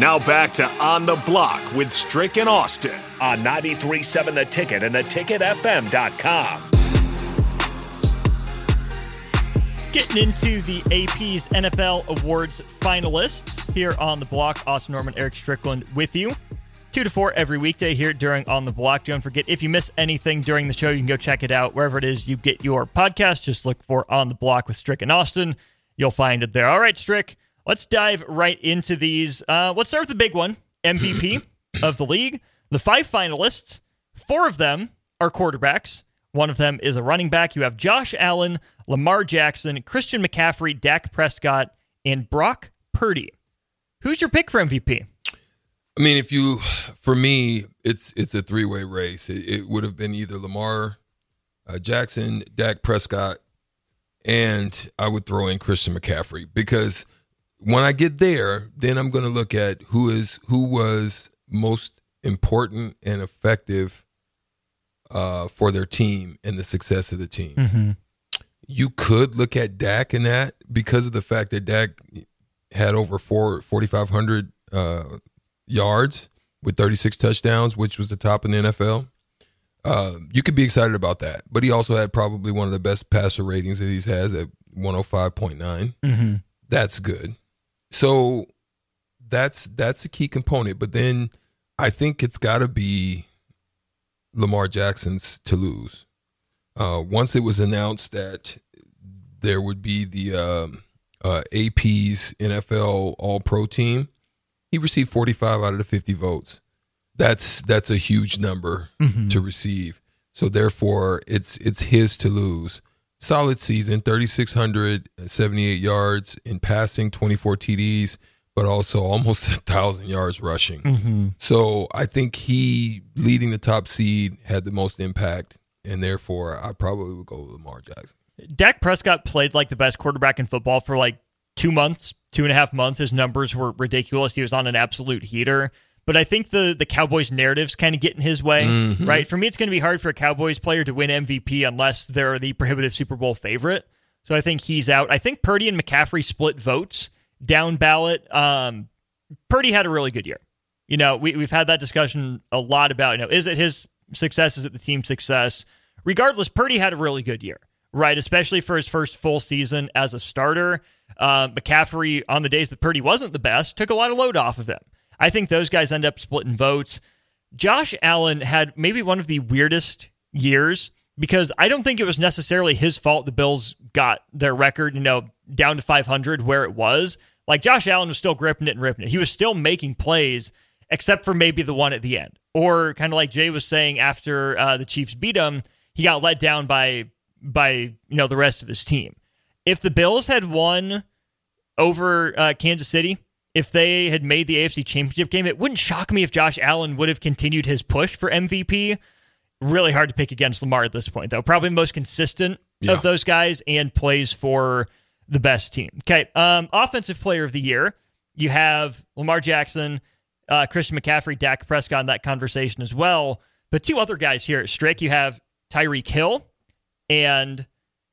Now back to On the Block with Strick and Austin on 93.7 The Ticket and theticketfm.com. Getting into the AP's NFL Awards finalists here on the block. Austin Norman, Eric Strickland with you. Two to four every weekday here during On the Block. Don't forget, if you miss anything during the show, you can go check it out wherever it is you get your podcast. Just look for On the Block with Strick and Austin. You'll find it there. All right, Strick, let's dive right into these. Uh, let's start with the big one MVP of the league. The five finalists, four of them are quarterbacks. One of them is a running back. You have Josh Allen, Lamar Jackson, Christian McCaffrey, Dak Prescott, and Brock Purdy. Who's your pick for MVP? I mean, if you, for me, it's it's a three way race. It, it, would have been either Lamar, uh, Jackson, Dak Prescott, and I would throw in Christian McCaffrey because when I get there, then I'm going to look at who is who was most important and effective uh, for their team and the success of the team. Mm-hmm. You could look at Dak in that because of the fact that Dak had over four 4,500 uh, yards with 36 touchdowns, which was the top in the NFL. Uh, you could be excited about that, but he also had probably one of the best passer ratings that he's has at 105.9. Mm-hmm. That's good. So that's that's a key component. But then I think it's got to be Lamar Jackson's to lose. Uh, once it was announced that there would be the um, uh, AP's NFL All Pro team, he received 45 out of the 50 votes. That's that's a huge number Mm-hmm. to receive. So therefore, it's it's his to lose. Solid season, 3678 yards in passing, 24 TDs, but also almost a thousand yards rushing. Mm-hmm. So I think he leading the top seed had the most impact, and therefore I probably would go with Lamar Jackson. Dak Prescott played like the best quarterback in football for like two months, two and a half months. His numbers were ridiculous. He was on an absolute heater. But I think the the Cowboys narratives kind of get in his way, Mhm. right? For me, it's going to be hard for a Cowboys player to win MVP unless they're the prohibitive Super Bowl favorite. So I think he's out. I think Purdy and McCaffrey split votes down ballot. Um, Purdy had a really good year. You know, we, we've had that discussion a lot about, you know, is it his success? Is it the team's success? Regardless, Purdy had a really good year, right? Especially for his first full season as a starter. Uh, McCaffrey, on the days that Purdy wasn't the best, took a lot of load off of him. I think those guys end up splitting votes. Josh Allen had maybe one of the weirdest years because I don't think it was necessarily his fault the Bills got their record, you know, down to 500 where it was. Like Josh Allen was still gripping it and ripping it. He was still making plays, except for maybe the one at the end. Or kind of like Jay was saying after uh, the Chiefs beat him, he got let down by by you know the rest of his team. If the Bills had won over uh, Kansas City, if they had made the AFC Championship game, it wouldn't shock me if Josh Allen would have continued his push for MVP. Really hard to pick against Lamar at this point, though. Probably the most consistent Yeah. of those guys and plays for the best team. Okay, um, offensive player of the year. You have Lamar Jackson, uh, Christian McCaffrey, Dak Prescott in that conversation as well. But two other guys here, at Strick. You have Tyreek Hill and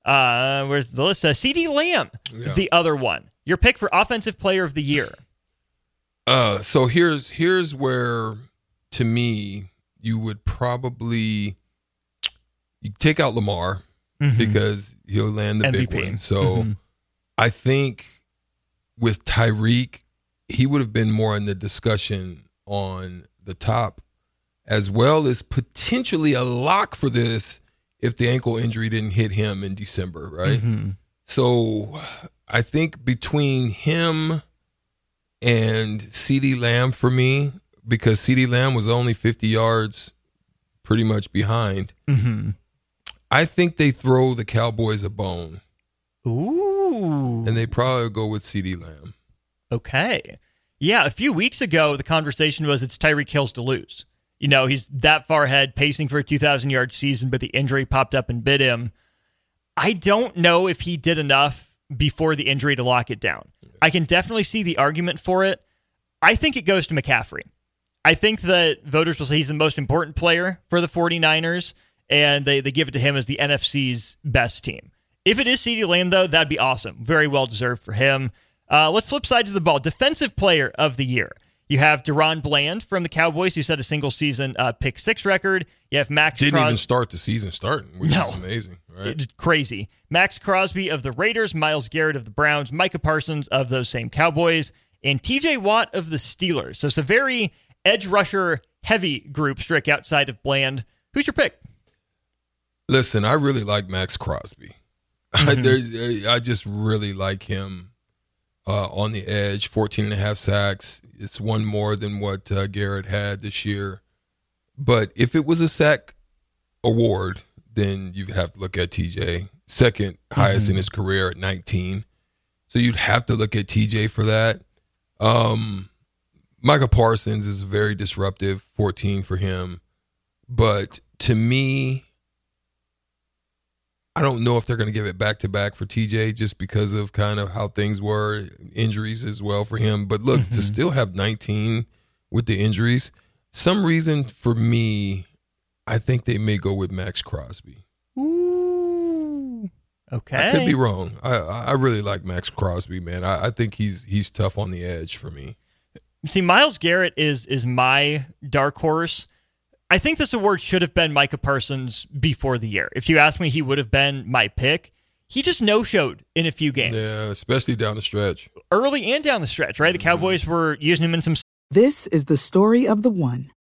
uh, where's the list? Uh, CeeDee Lamb, Yeah. the other one. Your pick for offensive player of the year. Uh, so here's here's where, to me, you would probably you take out Lamar because he'll land the big one. So Mhm. I think with Tyreek, he would have been more in the discussion on the top, as well as potentially a lock for this if the ankle injury didn't hit him in December, right? Mhm. So I think between him and CeeDee Lamb for me, because CeeDee Lamb was only 50 yards pretty much behind, Mhm. I think they throw the Cowboys a bone Ooh. and they probably go with CeeDee Lamb. Okay. Yeah, a few weeks ago, the conversation was it's Tyreek Hill's to lose. You know, he's that far ahead, pacing for a 2,000 yard season, but the injury popped up and bit him. I don't know if he did enough before the injury to lock it down. I can definitely see the argument for it. I think it goes to McCaffrey. I think that voters will say he's the most important player for the 49ers, and they, they give it to him as the NFC's best team. If it is CeeDee Lamb, though, that'd be awesome. Very well deserved for him. Uh, let's flip sides of the ball. Defensive player of the year. You have DaRon Bland from the Cowboys, who set a single season uh, pick six record. You have Maxx. Didn't even start the season starting, which No. is amazing, right? It's crazy. Maxx Crosby of the Raiders, Myles Garrett of the Browns, Micah Parsons of those same Cowboys, and TJ Watt of the Steelers. So it's a very edge rusher heavy group, Strick, outside of Bland. Who's your pick? Listen, I really like Maxx Crosby. I, there, I just really like him uh, on the edge. 14 and a half sacks. It's one more than what uh, Garrett had this year. But if it was a sack award, then you would have to look at TJ. Second highest in his career at 19. So you'd have to look at TJ for that. Um, Micah Parsons is very disruptive, 14 for him. But to me, I don't know if they're going to give it back to back for TJ just because of kind of how things were, injuries as well for him. But look, to still have 19 with the injuries, some reason for me, I think they may go with Maxx Crosby. Ooh. Okay. I could be wrong. I I really like Maxx Crosby, man. I, I think he's he's tough on the edge for me. See, Myles Garrett is is my dark horse. I think this award should have been Micah Parsons before the year. If you ask me, he would have been my pick. He just no showed in a few games, Yeah, especially down the stretch. early and down the stretch, right? The mm-hmm. Cowboys were using him in some This is the story of the one.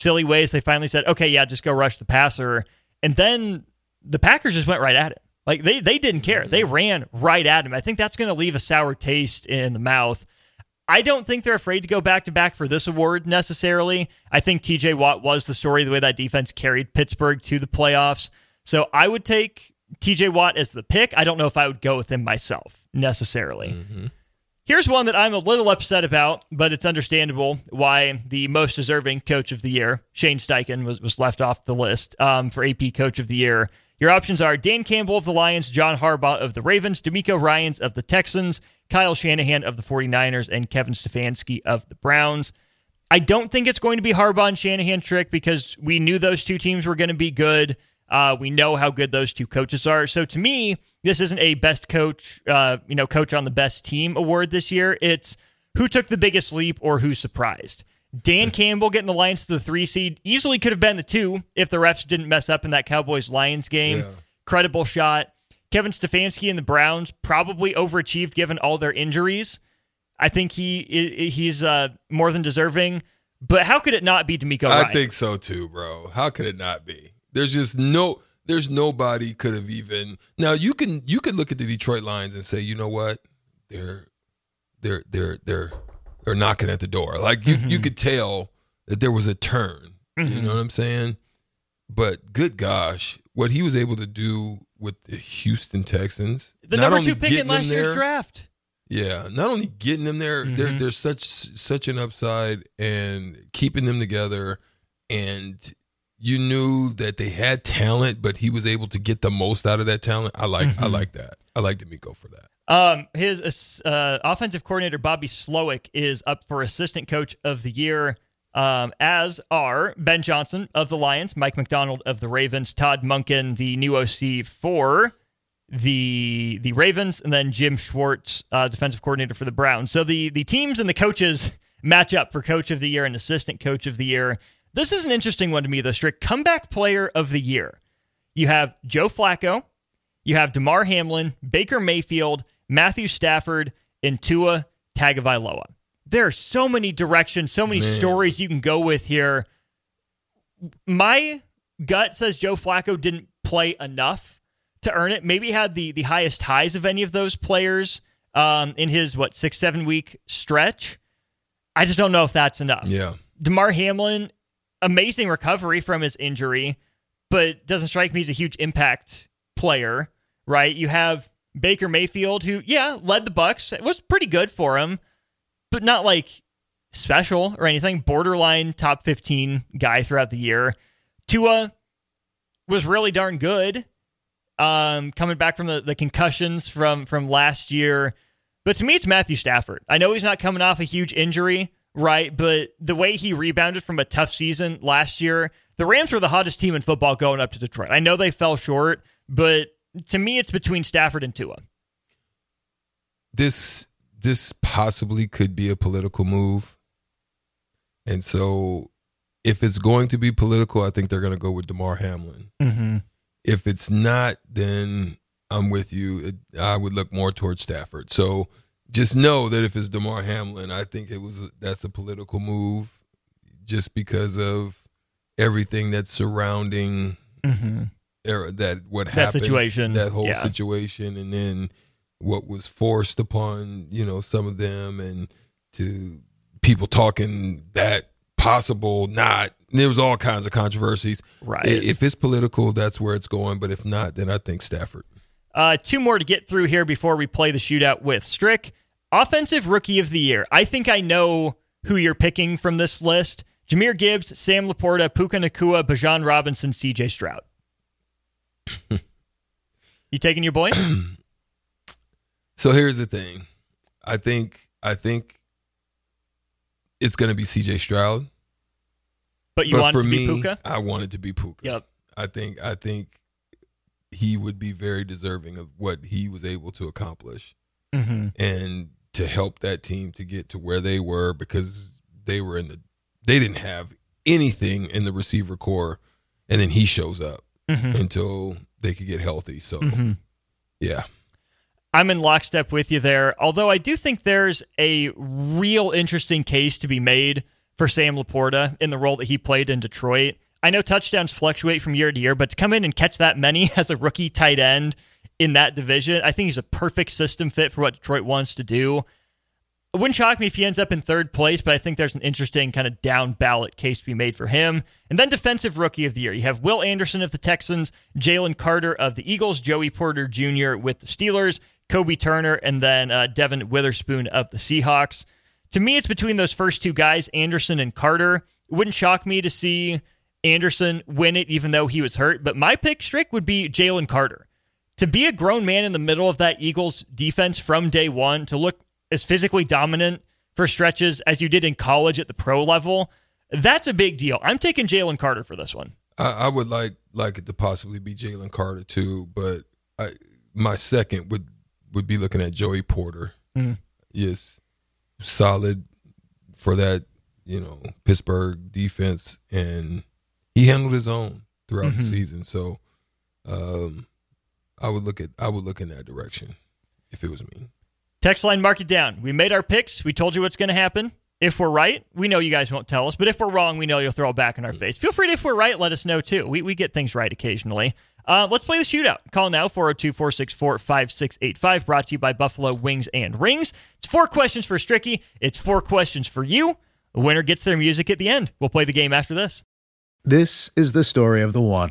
Silly ways. They finally said, okay, yeah, just go rush the passer. And then the Packers just went right at it. Like they, they didn't care. They mm-hmm. ran right at him. I think that's going to leave a sour taste in the mouth. I don't think they're afraid to go back to back for this award necessarily. I think TJ Watt was the story, the way that defense carried Pittsburgh to the playoffs. So I would take TJ Watt as the pick. I don't know if I would go with him myself necessarily. Mm-hmm. Here's one that I'm a little upset about, but it's understandable why the most deserving coach of the year, Shane Steichen, was, was left off the list um, for AP Coach of the Year. Your options are Dan Campbell of the Lions, John Harbaugh of the Ravens, DeMeco Ryans of the Texans, Kyle Shanahan of the 49ers, and Kevin Stefanski of the Browns. I don't think it's going to be Harbaugh and Shanahan trick because we knew those two teams were going to be good. Uh, we know how good those two coaches are. So to me, this isn't a best coach, uh, you know, coach on the best team award this year. It's who took the biggest leap or who surprised. Dan Campbell getting the Lions to the three seed easily could have been the two if the refs didn't mess up in that Cowboys Lions game. Yeah. Credible shot. Kevin Stefanski and the Browns probably overachieved given all their injuries. I think he he's uh, more than deserving. But how could it not be DeMeco I Ryan? think so too, bro. How could it not be? There's just no there's nobody could have even now you can you could look at the Detroit Lions and say, you know what? They're they're they're they're they're knocking at the door. Like you you could tell that there was a turn. You know what I'm saying? But good gosh, what he was able to do with the Houston Texans. the not number only two pick in last year's there- draft. yeah, not only getting them there, Mm-hmm. there there's such such an upside and keeping them together, and you knew that they had talent, but he was able to get the most out of that talent. I like Mm-hmm. I like that. I like DeMeco for that. Um, his uh, offensive coordinator Bobby Slowik is up for assistant coach of the year. um, as are Ben Johnson of the Lions, Mike Macdonald of the Ravens, Todd Monken, the new OC for the the Ravens, and then Jim Schwartz, uh, defensive coordinator for the Browns. So the the teams and the coaches match up for coach of the year and assistant coach of the year. This is an interesting one to me, though. Strick comeback player of the year. You have Joe Flacco, you have Damar Hamlin, Baker Mayfield, Matthew Stafford, and Tua Tagovailoa. There are so many directions, so many Man. stories you can go with here. My gut says Joe Flacco didn't play enough to earn it. Maybe had the the highest highs of any of those players um, in his what six seven week stretch. I just don't know if that's enough. Yeah, Damar Hamlin, amazing recovery from his injury, but doesn't strike me as a huge impact player. Right? You have Baker Mayfield, who yeah led the Bucs. It was pretty good for him, but not like special or anything. Borderline top fifteen guy throughout the year. Tua was really darn good um, coming back from the, the concussions from from last year. But to me, it's Matthew Stafford. I know he's not coming off a huge injury, right? But the way he rebounded from a tough season last year, the Rams were the hottest team in football going up to Detroit. I know they fell short, but to me, it's between Stafford and Tua. This this possibly could be a political move, and so if it's going to be political, I think they're going to go with Damar Hamlin. Mm-hmm. If it's not, then I'm with you. It, I would look more towards Stafford. So just know that if it's Damar Hamlin, I think it was a, that's a political move, just because of everything that's surrounding mm-hmm. era, that what that happened, situation, that whole yeah. situation, and then what was forced upon you know some of them, and to people talking that possible not there was all kinds of controversies. Right. If it's political, that's where it's going. But if not, then I think Stafford. Uh, two more to get through here before we play the shootout with Strick. Offensive Rookie of the Year. I think I know who you're picking from this list. Jahmyr Gibbs, Sam LaPorta, Puka Nacua, Bijan Robinson, CJ Stroud. you taking your boy? so here's the thing. I think I think it's going to be CJ Stroud. But you want for to me, be Puka? I wanted to be Puka. Yep. I think I think he would be very deserving of what he was able to accomplish mm-hmm. and to help that team to get to where they were because they were in the they didn't have anything in the receiver corps and then he shows up mm-hmm. until they could get healthy. So mm-hmm. yeah. I'm in lockstep with you there. Although I do think there's a real interesting case to be made for Sam LaPorta in the role that he played in Detroit. I know touchdowns fluctuate from year to year, but to come in and catch that many as a rookie tight end in that division, I think he's a perfect system fit for what Detroit wants to do. It wouldn't shock me if he ends up in third place, but I think there's an interesting kind of down ballot case to be made for him. And then defensive rookie of the year. You have Will Anderson of the Texans, Jalen Carter of the Eagles, Joey Porter Jr. with the Steelers, Kobie Turner, and then uh, Devon Witherspoon of the Seahawks. To me, it's between those first two guys, Anderson and Carter. It wouldn't shock me to see Anderson win it, even though he was hurt. But my pick, Strick, would be Jalen Carter. To be a grown man in the middle of that Eagles defense from day one, to look as physically dominant for stretches as you did in college at the pro level, that's a big deal. I'm taking Jalen Carter for this one. I, I, would like like it to possibly be Jalen Carter too, but I, my second would would be looking at Joey Porter. Mm. Yes, solid for that, you know, Pittsburgh defense, and he handled his own throughout mm-hmm. the season. So, um, I would look at I would look in that direction if it was me. Text line, mark it down. We made our picks. We told you what's going to happen. If we're right, we know you guys won't tell us. But if we're wrong, we know you'll throw it back in our face. Feel free to, if we're right, let us know too. We, we get things right occasionally. Uh, let's play the shootout. Call now 402 464 5685. Brought to you by Buffalo Wings and Rings. It's four questions for Stricky. It's four questions for you. The winner gets their music at the end. We'll play the game after this. This is the story of the one.